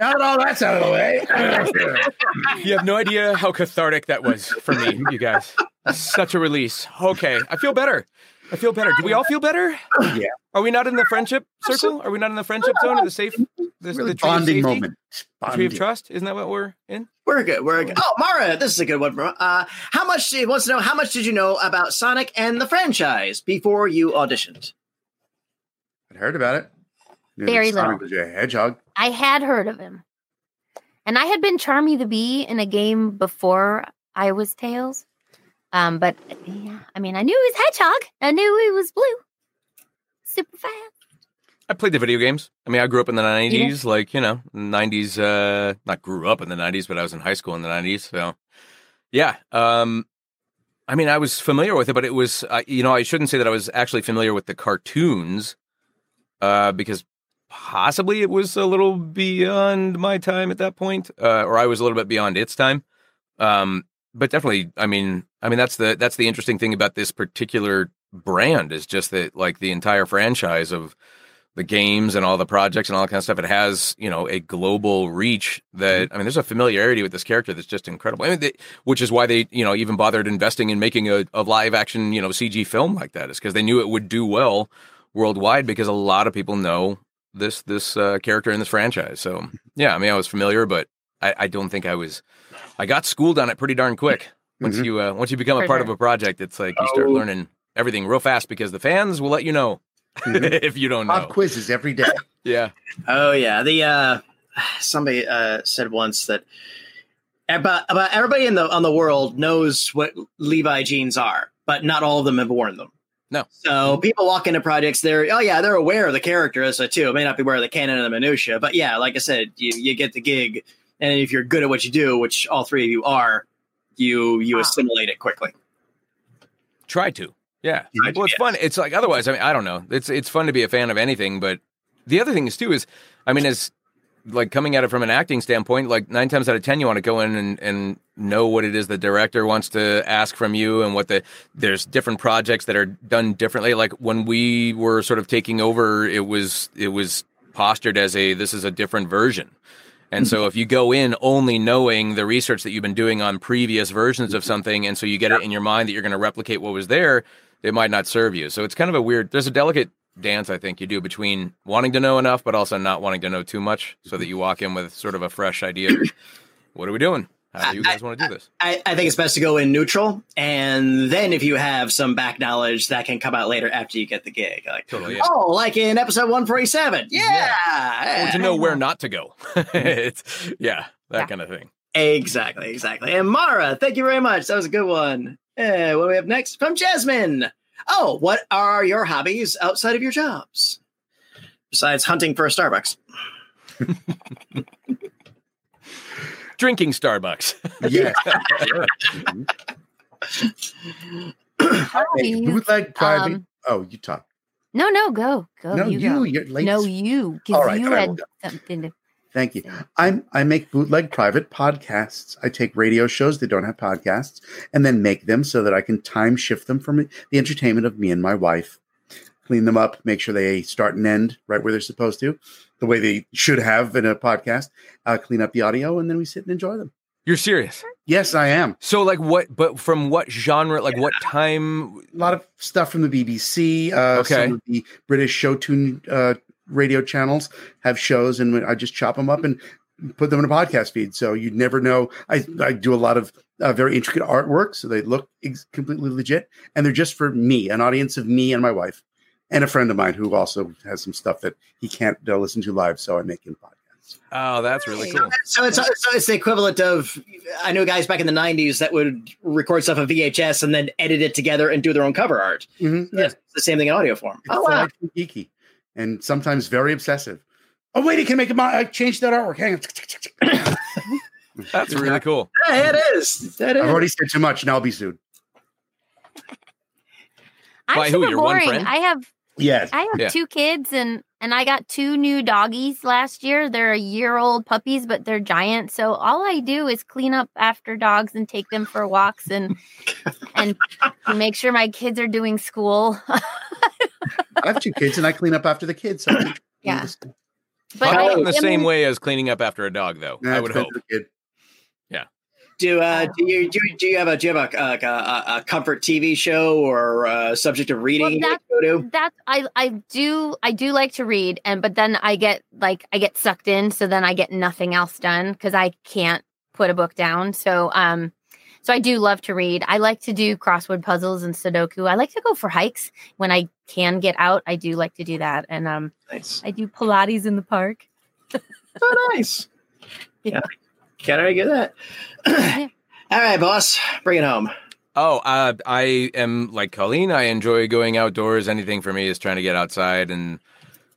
Now that all that's out of the way. You have no idea how cathartic that was for me, you guys. Such a release. Okay, I feel better. I feel better. Do we all feel better? Yeah. Are we not in the friendship circle? Are we not in the friendship zone? Or the safe, the, really the tree of bonding safety? moment. The tree Bonding. of trust? Isn't that what we're in? We're good. We're good. Oh, Mara, this is a good one. Uh, how much he wants to know? How much did you know about Sonic and the franchise before you auditioned? I'd heard about it. Knew Very that Sonic was a hedgehog. I had heard of him. And I had been Charmy the Bee in a game before I was Tails. Um, but yeah, I mean, I knew he was Hedgehog. I knew he was blue. Super fast. I played the video games. I mean, I grew up in the did? '90s, like you know, '90s. Uh, not grew up in the '90s, but I was in high school in the '90s. So, yeah. Um, I mean, I was familiar with it, but it was, uh, you know, I shouldn't say that I was actually familiar with the cartoons, uh, because possibly it was a little beyond my time at that point, uh, or I was a little bit beyond its time. Um, but definitely, I mean, I mean that's the that's the interesting thing about this particular brand is just that like the entire franchise of the games and all the projects and all that kind of stuff. It has, you know, a global reach that, I mean, there's a familiarity with this character that's just incredible. I mean, they, which is why they, you know, even bothered investing in making a, a live action, you know, CG film like that is because they knew it would do well worldwide because a lot of people know this, this uh, character in this franchise. So yeah, I mean, I was familiar, but I, I don't think I was, I got schooled on it pretty darn quick. Once Mhm. you, uh, once you become a part sure. of a project, it's like you start Oh. learning everything real fast because the fans will let you know Mhm. if you don't know. Pop quizzes every day. Yeah. Oh yeah, the uh, somebody uh, said once that about about everybody in the on the world knows what Levi jeans are, but not all of them have worn them. No. So people walk into projects, they're oh yeah, they're aware of the character so too. It may not be aware of the canon and the minutia, but yeah, like I said, you, you get the gig, and if you're good at what you do, which all three of you are, you you assimilate it quickly. Try to. Yeah. Try to, Well, it's yes. fun. It's like otherwise. I mean, I don't know. It's it's fun to be a fan of anything, but the other thing is too is, I mean, as like coming at it from an acting standpoint, like nine times out of ten, you want to go in and, and know what it is the director wants to ask from you, and what the there's different projects that are done differently. Like when we were sort of taking over, it was it was postured as a this is a different version. And so if you go in only knowing the research that you've been doing on previous versions of something, and so you get it in your mind that you're going to replicate what was there, it might not serve you. So it's kind of a weird. There's a delicate dance I think you do between wanting to know enough, but also not wanting to know too much, so that you walk in with sort of a fresh idea. what are we doing? How do you guys want to do this? I, I think it's best to go in neutral, and then if you have some back knowledge, that can come out later after you get the gig. Like, Totally, yeah. oh, like in episode one forty seven, yeah, Or to know where not to go. it's yeah, that Yeah. kind of thing. exactly, exactly. And Mara, thank you very much. That was a good one. Eh, what do we have next from Jasmine? Oh, what are your hobbies outside of your jobs? Besides hunting for a Starbucks. Drinking Starbucks. Yes. Hobbies. Bootleg private. Um, oh, you talk. No, no, go, go. no, you, you. go. You're late. No, you, All because right, you all right, had we'll go. something to. Thank you. I'm I make bootleg private podcasts. I take radio shows that don't have podcasts and then make them so that I can time shift them from the entertainment of me and my wife. Clean them up, make sure they start and end right where they're supposed to, the way they should have in a podcast. Uh, clean up the audio, and then we sit and enjoy them. You're serious. Yes, I am. So like what? But from what genre? Like what time? A lot of stuff from the BBC. Uh, Okay. Some of the British show tune uh, radio channels have shows, and I just chop them up and put them in a podcast feed. So you'd never know. I, I do a lot of uh, very intricate artwork, so they look ex- completely legit, and they're just for me, an audience of me and my wife, and a friend of mine who also has some stuff that he can't uh, listen to live, so I make him podcasts. Oh, that's really cool. So it's so it's the equivalent of I know guys back in the '90s that would record stuff on VHS and then edit it together and do their own cover art. Mm-hmm. Yes, it's the same thing in audio form. It's Oh wow! delightfully geeky and sometimes very obsessive. Oh wait, he can make a mo- I changed that artwork. Hang on. That's really cool. Yeah, it is. That is. I've already said too much. Now I'll be sued. I'm By who, super your one boring. friend? I have Yes. I have Yeah. two kids and and I got two new doggies last year. They're a year old puppies, but they're giant. So all I do is clean up after dogs and take them for walks and and make sure my kids are doing school. I have two kids, and I clean up after the kids. So Yeah. But Probably I, not in the I same way as cleaning up after a dog, though. I would hope. kid. Do uh, do you do, you- do you have a do you have a, a, a, a comfort TV show or a subject of reading Well, you that- go to? That's I I do I do like to read and but then I get like I get sucked in so then I get nothing else done because I can't put a book down. So um so I do love to read. I like to do crossword puzzles and Sudoku. I like to go for hikes when I can get out. I do like to do that. And um Nice. I do Pilates in the park. Oh, nice. Yeah. Can't get that. All right, boss, bring it home. Oh, uh, I am like Colleen. I enjoy going outdoors. Anything for me is trying to get outside, and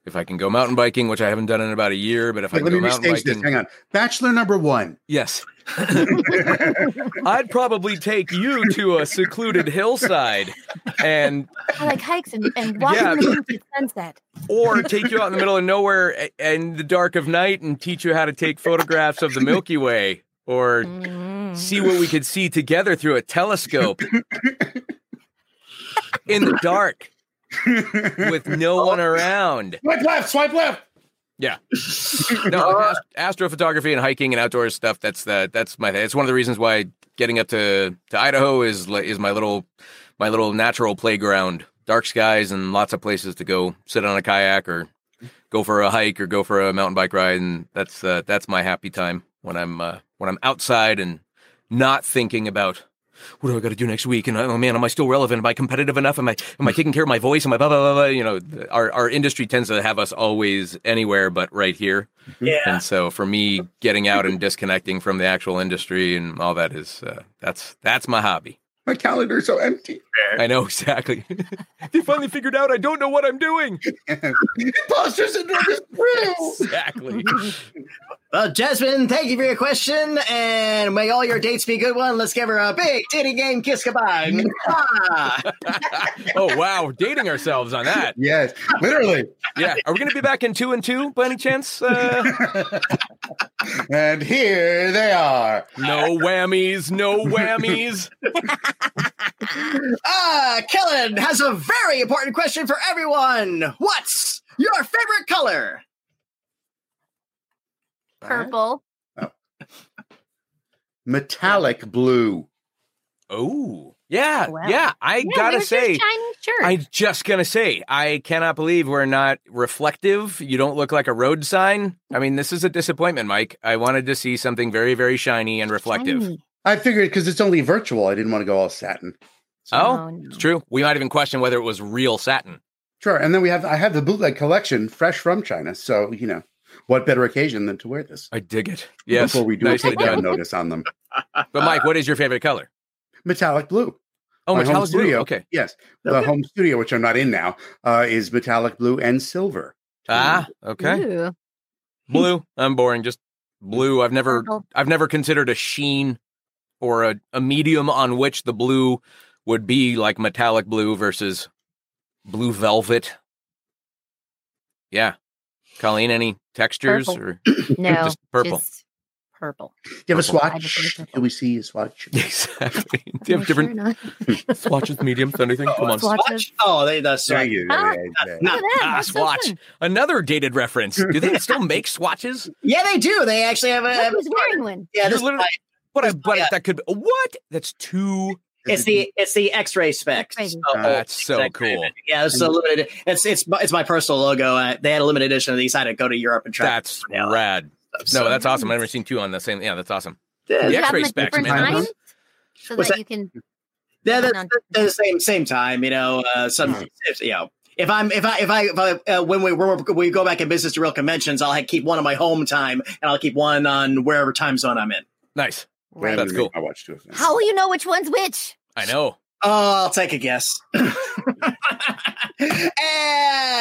if I can go mountain biking, which I haven't done in about a year, but if Wait, I let can me go mountain restage this. biking, Hang on. Bachelor number one. yes, I'd probably take you to a secluded hillside, and I like hikes and, and walking Yeah. in the sunset. or take you out in the middle of nowhere a- in the dark of night and teach you how to take photographs of the Milky Way, or Mm. see what we could see together through a telescope in the dark with no one around. Swipe left. Swipe left. Yeah. No, like ast- astrophotography and hiking and outdoor stuff. That's the that's my. It's one of the reasons why getting up to to Idaho is is my little my little natural playground. Dark skies and lots of places to go sit on a kayak or go for a hike or go for a mountain bike ride, and that's uh, that's my happy time when I'm uh, when I'm outside and not thinking about. What do I got to do next week? And oh man, am I still relevant? Am I competitive enough? Am I am I taking care of my voice? Am I blah blah blah? blah? You know, our our industry tends to have us always anywhere but right here. Yeah. And so for me, getting out and disconnecting from the actual industry and all that is uh, that's that's my hobby. My calendar's so empty. I know exactly. they finally figured out I don't know what I'm doing. Imposter syndrome is real. Exactly. Well, Jasmine, thank you for your question, and may all your dates be good one. Let's give her a big titty game kiss goodbye. Oh wow, we're dating ourselves on that. Yes, literally. Yeah. Are we gonna be back in two and two by any chance? Uh, and here they are. no whammies, no whammies. Ah, Kellen has a very important question for everyone. What's your favorite color? Purple. Metallic blue. Oh. Yeah, oh, Wow. yeah. I Yeah, gotta say, shiny shirt. I just gonna say, I cannot believe we're not reflective. You don't look like a road sign. I mean, this is a disappointment, Mike. I wanted to see something very, very shiny and reflective. Shiny. I figured because it's only virtual, I didn't want to go all satin. Oh, Oh, no. it's true. We might even question whether it was real satin. Sure. And then we have I have the bootleg collection fresh from China. So, you know, what better occasion than to wear this? I dig it. Yes, Before we do a nicely takedown done. notice on them. But Mike, what is your favorite color? Metallic blue. Oh, My metallic blue. studio. Okay. Yes. The Okay. home studio, which I'm not in now, uh, is metallic blue and silver. Ah, okay. Ooh, Blue. I'm boring. Just blue. I've never. I've never considered a sheen or a, a medium on which the blue would be like metallic blue versus blue velvet. Yeah. Colleen, any textures Purple. or No, just purple? just purple. Do you have a Purple. I just swatch? like purple. Can we see a swatch? exactly. Do you have different sure swatches, mediums, anything? Come on. Swatch. Swatch? Oh, they the There swatch. you Ah. go. Yeah, Not- Look at that. Ah, that's so swatch. fun. Another dated reference. Do they still make swatches? Yeah, they do. They actually have a. Look Have who's wearing one. yeah, You're this literally- But I, but Yeah. that could be what? That's too. it's the it's the X-ray specs. Crazy. Oh, That's so exactly. cool. Yeah, it's a limited. It's it's my- it's my personal logo. Uh, they had a limited edition of these. I had to go to Europe and try. That's Yeah. rad. Stuff, No, so- that's awesome. I've never seen two on the same. Yeah, that's awesome. yeah, The X-ray specs, different man. times so that, that? you can. Yeah, they're, Hold on. they're the same same time. You know, uh, some if, you know. If I'm if I if I, if I uh, when we when we go back in business to real conventions, I'll keep one on my home time and I'll keep one on wherever time zone I'm in. Nice. Wait, That's cool. I watched two of them. How will you know which one's which? I know. Oh, I'll take a guess. and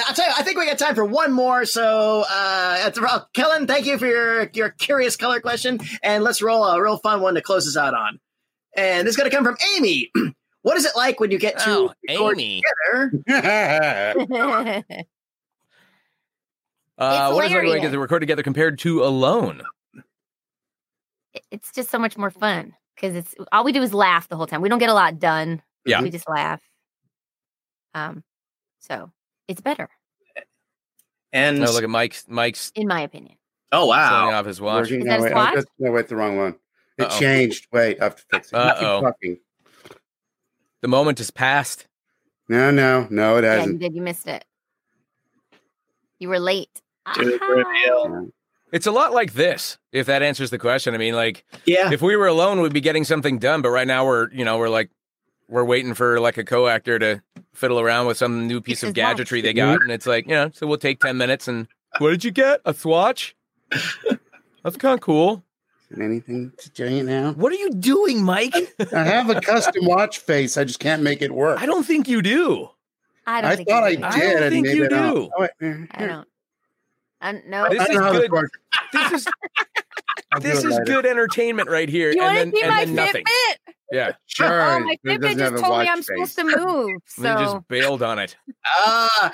I'll tell you, I think we got time for one more. So, uh, it's- uh, Kellen, thank you for your your curious color question, and let's roll a real fun one to close us out on. And this is going to come from Amy. what is it like when you get to Oh, record Amy. together? Uh, what is it like hilarious. to record together compared to alone? it's just so much more fun because it's all we do is laugh the whole time. We don't get a lot done. Yeah. we just laugh. Um, so it's better eh, And No, look at Mike's. Mike's in my opinion. oh wow, off his watch. Working- Is that no, wait, oh, swatch? that's- no, wait, the wrong one. It Uh-oh. changed. Wait, I have to fix it. Uh-oh. The moment has passed. No, no, no, it Yeah, hasn't. did. You missed it. You were late. Do it reveal. It's a lot like this, if that answers the question. I mean, like, yeah, if we were alone, we'd be getting something done. But right now, we're, you know, we're like, we're waiting for like a co-actor to fiddle around with some new piece of gadgetry they got, and it's like, you know, so we'll take ten minutes and what did you get? A swatch? That's kind of cool. Anything to tell you now? What are you doing, Mike? I have a custom watch face. I just can't make it work. I don't think you do. I don't. I think thought I you did. do. I don't and think maybe you I don't. do. Oh, wait, I don't. I, no. This I is know how this good. This is I'll do this is good entertainment right here, you and want then to see my nothing. Fitbit? Yeah, Sure. Oh, my Fitbit just told me I'm face. supposed to move. and they So just bailed on it. uh,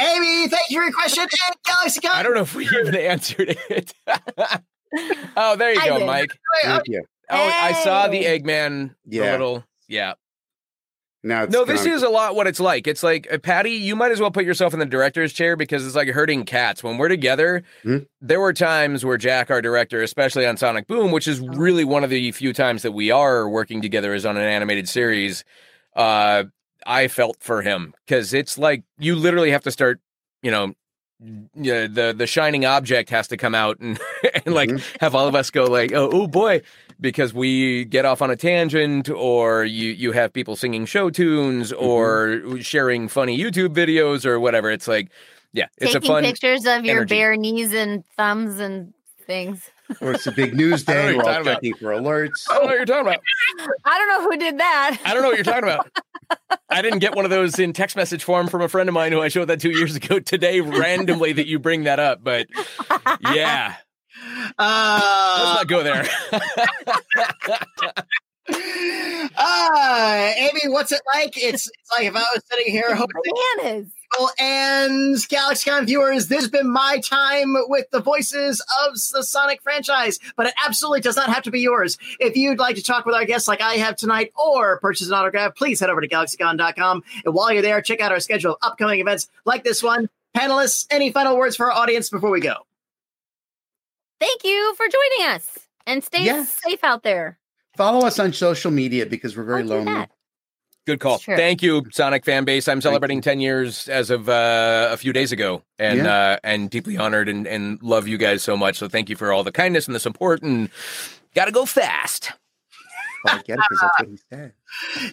Amy, thank you for your question. And Galaxy I don't know if we even answered it. oh, there you I go, did. Mike. Thank you. Oh, I saw the Hey. Eggman. The Yeah. little yeah. Now it's No, this is a lot what it's like. It's like uh, Patty. You might as well put yourself in the director's chair because it's like herding cats. When we're together, Hmm. there were times where Jack, our director, especially on Sonic Boom, which is really one of the few times that we are working together, as on an animated series. Uh, I felt for him because it's like you literally have to start, you know. Yeah, the the shining object has to come out and and like Mhm. have all of us go like oh, oh boy because we get off on a tangent or you you have people singing show tunes Mm-hmm. or sharing funny YouTube videos or whatever. It's like yeah, it's taking a fun pictures of your energy. bare knees and thumbs and things. or it's a big news I don't know day. We're all talking about. checking for alerts. I don't know what you're talking about. I don't know who did that. I don't know what you're talking about. I didn't get one of those in text message form from a friend of mine who I showed that two years ago today, randomly that you bring that up. But yeah, let's Uh, not go there. uh, Amy, what's it like? It's, it's like if I was sitting here hoping Bananas. people and GalaxyCon viewers, this has been my time with the voices of the Sonic franchise, but it absolutely does not have to be yours. If you'd like to talk with our guests like I have tonight or purchase an autograph, please head over to GalaxyCon.com. And while you're there, check out our schedule of upcoming events like this one. Panelists, any final words for our audience before we go? Thank you for joining us and stay Yeah. safe out there. Follow us on social media because we're very Don't lonely. that. Good call. Thank you, Sonic fan base. I'm celebrating 10 years as of uh, a few days ago, and Yeah. uh, and deeply honored and, and love you guys so much. So thank you for all the kindness and the support. And got to go fast. Well, I get it because that's what he said.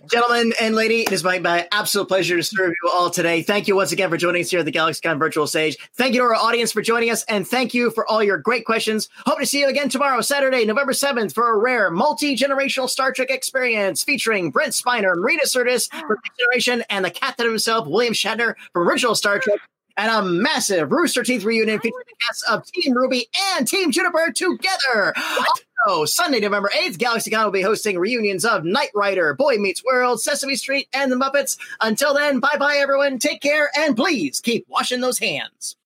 Gentlemen and lady, it is my, my absolute pleasure to serve you all today. Thank you once again for joining us here at the GalaxyCon virtual stage. Thank you to our audience for joining us, and thank you for all your great questions. Hope to see you again tomorrow, Saturday, November 7th, for a rare multi-generational Star Trek experience featuring Brent Spiner, Marina Sirtis ah. from Next Generation, and the captain himself, William Shatner from original Star Trek. And a massive Rooster Teeth reunion featuring the cast of Team RWBY and Team JNPR together. Also, Sunday, November 8th, GalaxyCon will be hosting reunions of Knight Rider, Boy Meets World, Sesame Street, and the Muppets. Until then, bye bye, everyone. Take care, and please keep washing those hands.